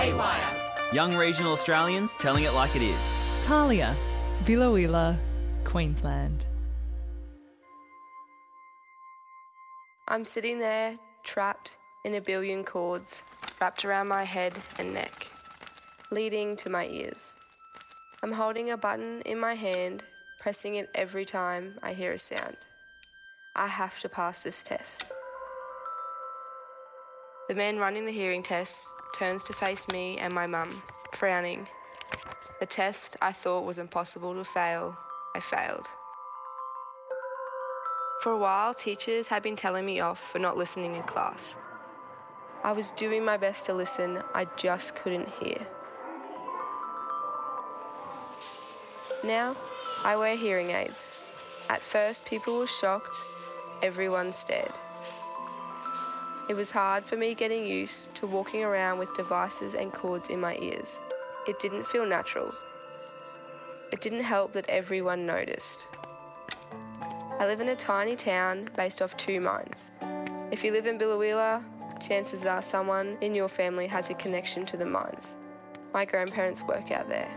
Haywire. Young regional Australians telling it like it is. Talia, Biloela Queensland. I'm sitting there, trapped in a billion cords wrapped around my head and neck, leading to my ears. I'm holding a button in my hand, pressing it every time I hear a sound. I have to pass this test. The man running the hearing test turns to face me and my mum, frowning. The test I thought was impossible to fail, I failed. For a while, teachers had been telling me off for not listening in class. I was doing my best to listen, I just couldn't hear. Now, I wear hearing aids. At first, people were shocked, everyone stared. It was hard for me getting used to walking around with devices and cords in my ears. It didn't feel natural. It didn't help that everyone noticed. I live in a tiny town based off two mines. If you live in Biloela, chances are someone in your family has a connection to the mines. My grandparents work out there.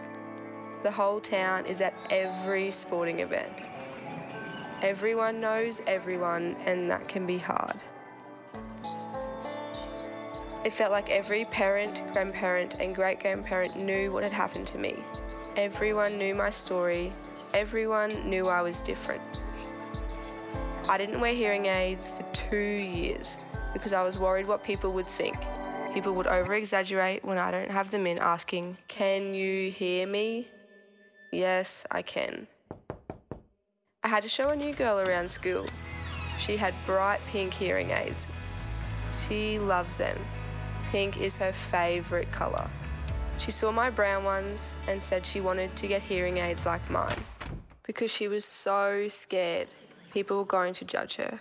The whole town is at every sporting event. Everyone knows everyone, and that can be hard. It felt like every parent, grandparent, and great grandparent knew what had happened to me. Everyone knew my story. Everyone knew I was different. I didn't wear hearing aids for two years because I was worried what people would think. People would over exaggerate when I don't have them in, asking, Can you hear me? Yes, I can. I had to show a new girl around school. She had bright pink hearing aids. She loves them. Pink is her favourite colour. She saw my brown ones and said she wanted to get hearing aids like mine because she was so scared people were going to judge her.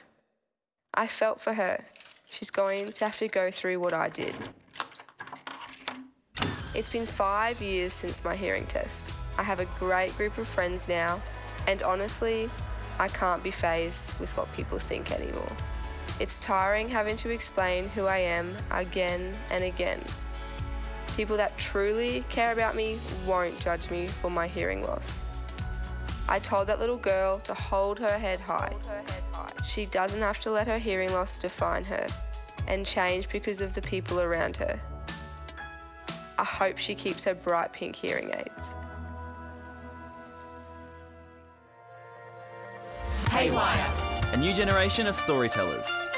I felt for her. She's going to have to go through what I did. It's been five years since my hearing test. I have a great group of friends now, and honestly, I can't be phased with what people think anymore. It's tiring having to explain who I am again and again. People that truly care about me won't judge me for my hearing loss. I told that little girl to hold her head high. She doesn't have to let her hearing loss define her and change because of the people around her. I hope she keeps her bright pink hearing aids. Haywire. A new generation of storytellers.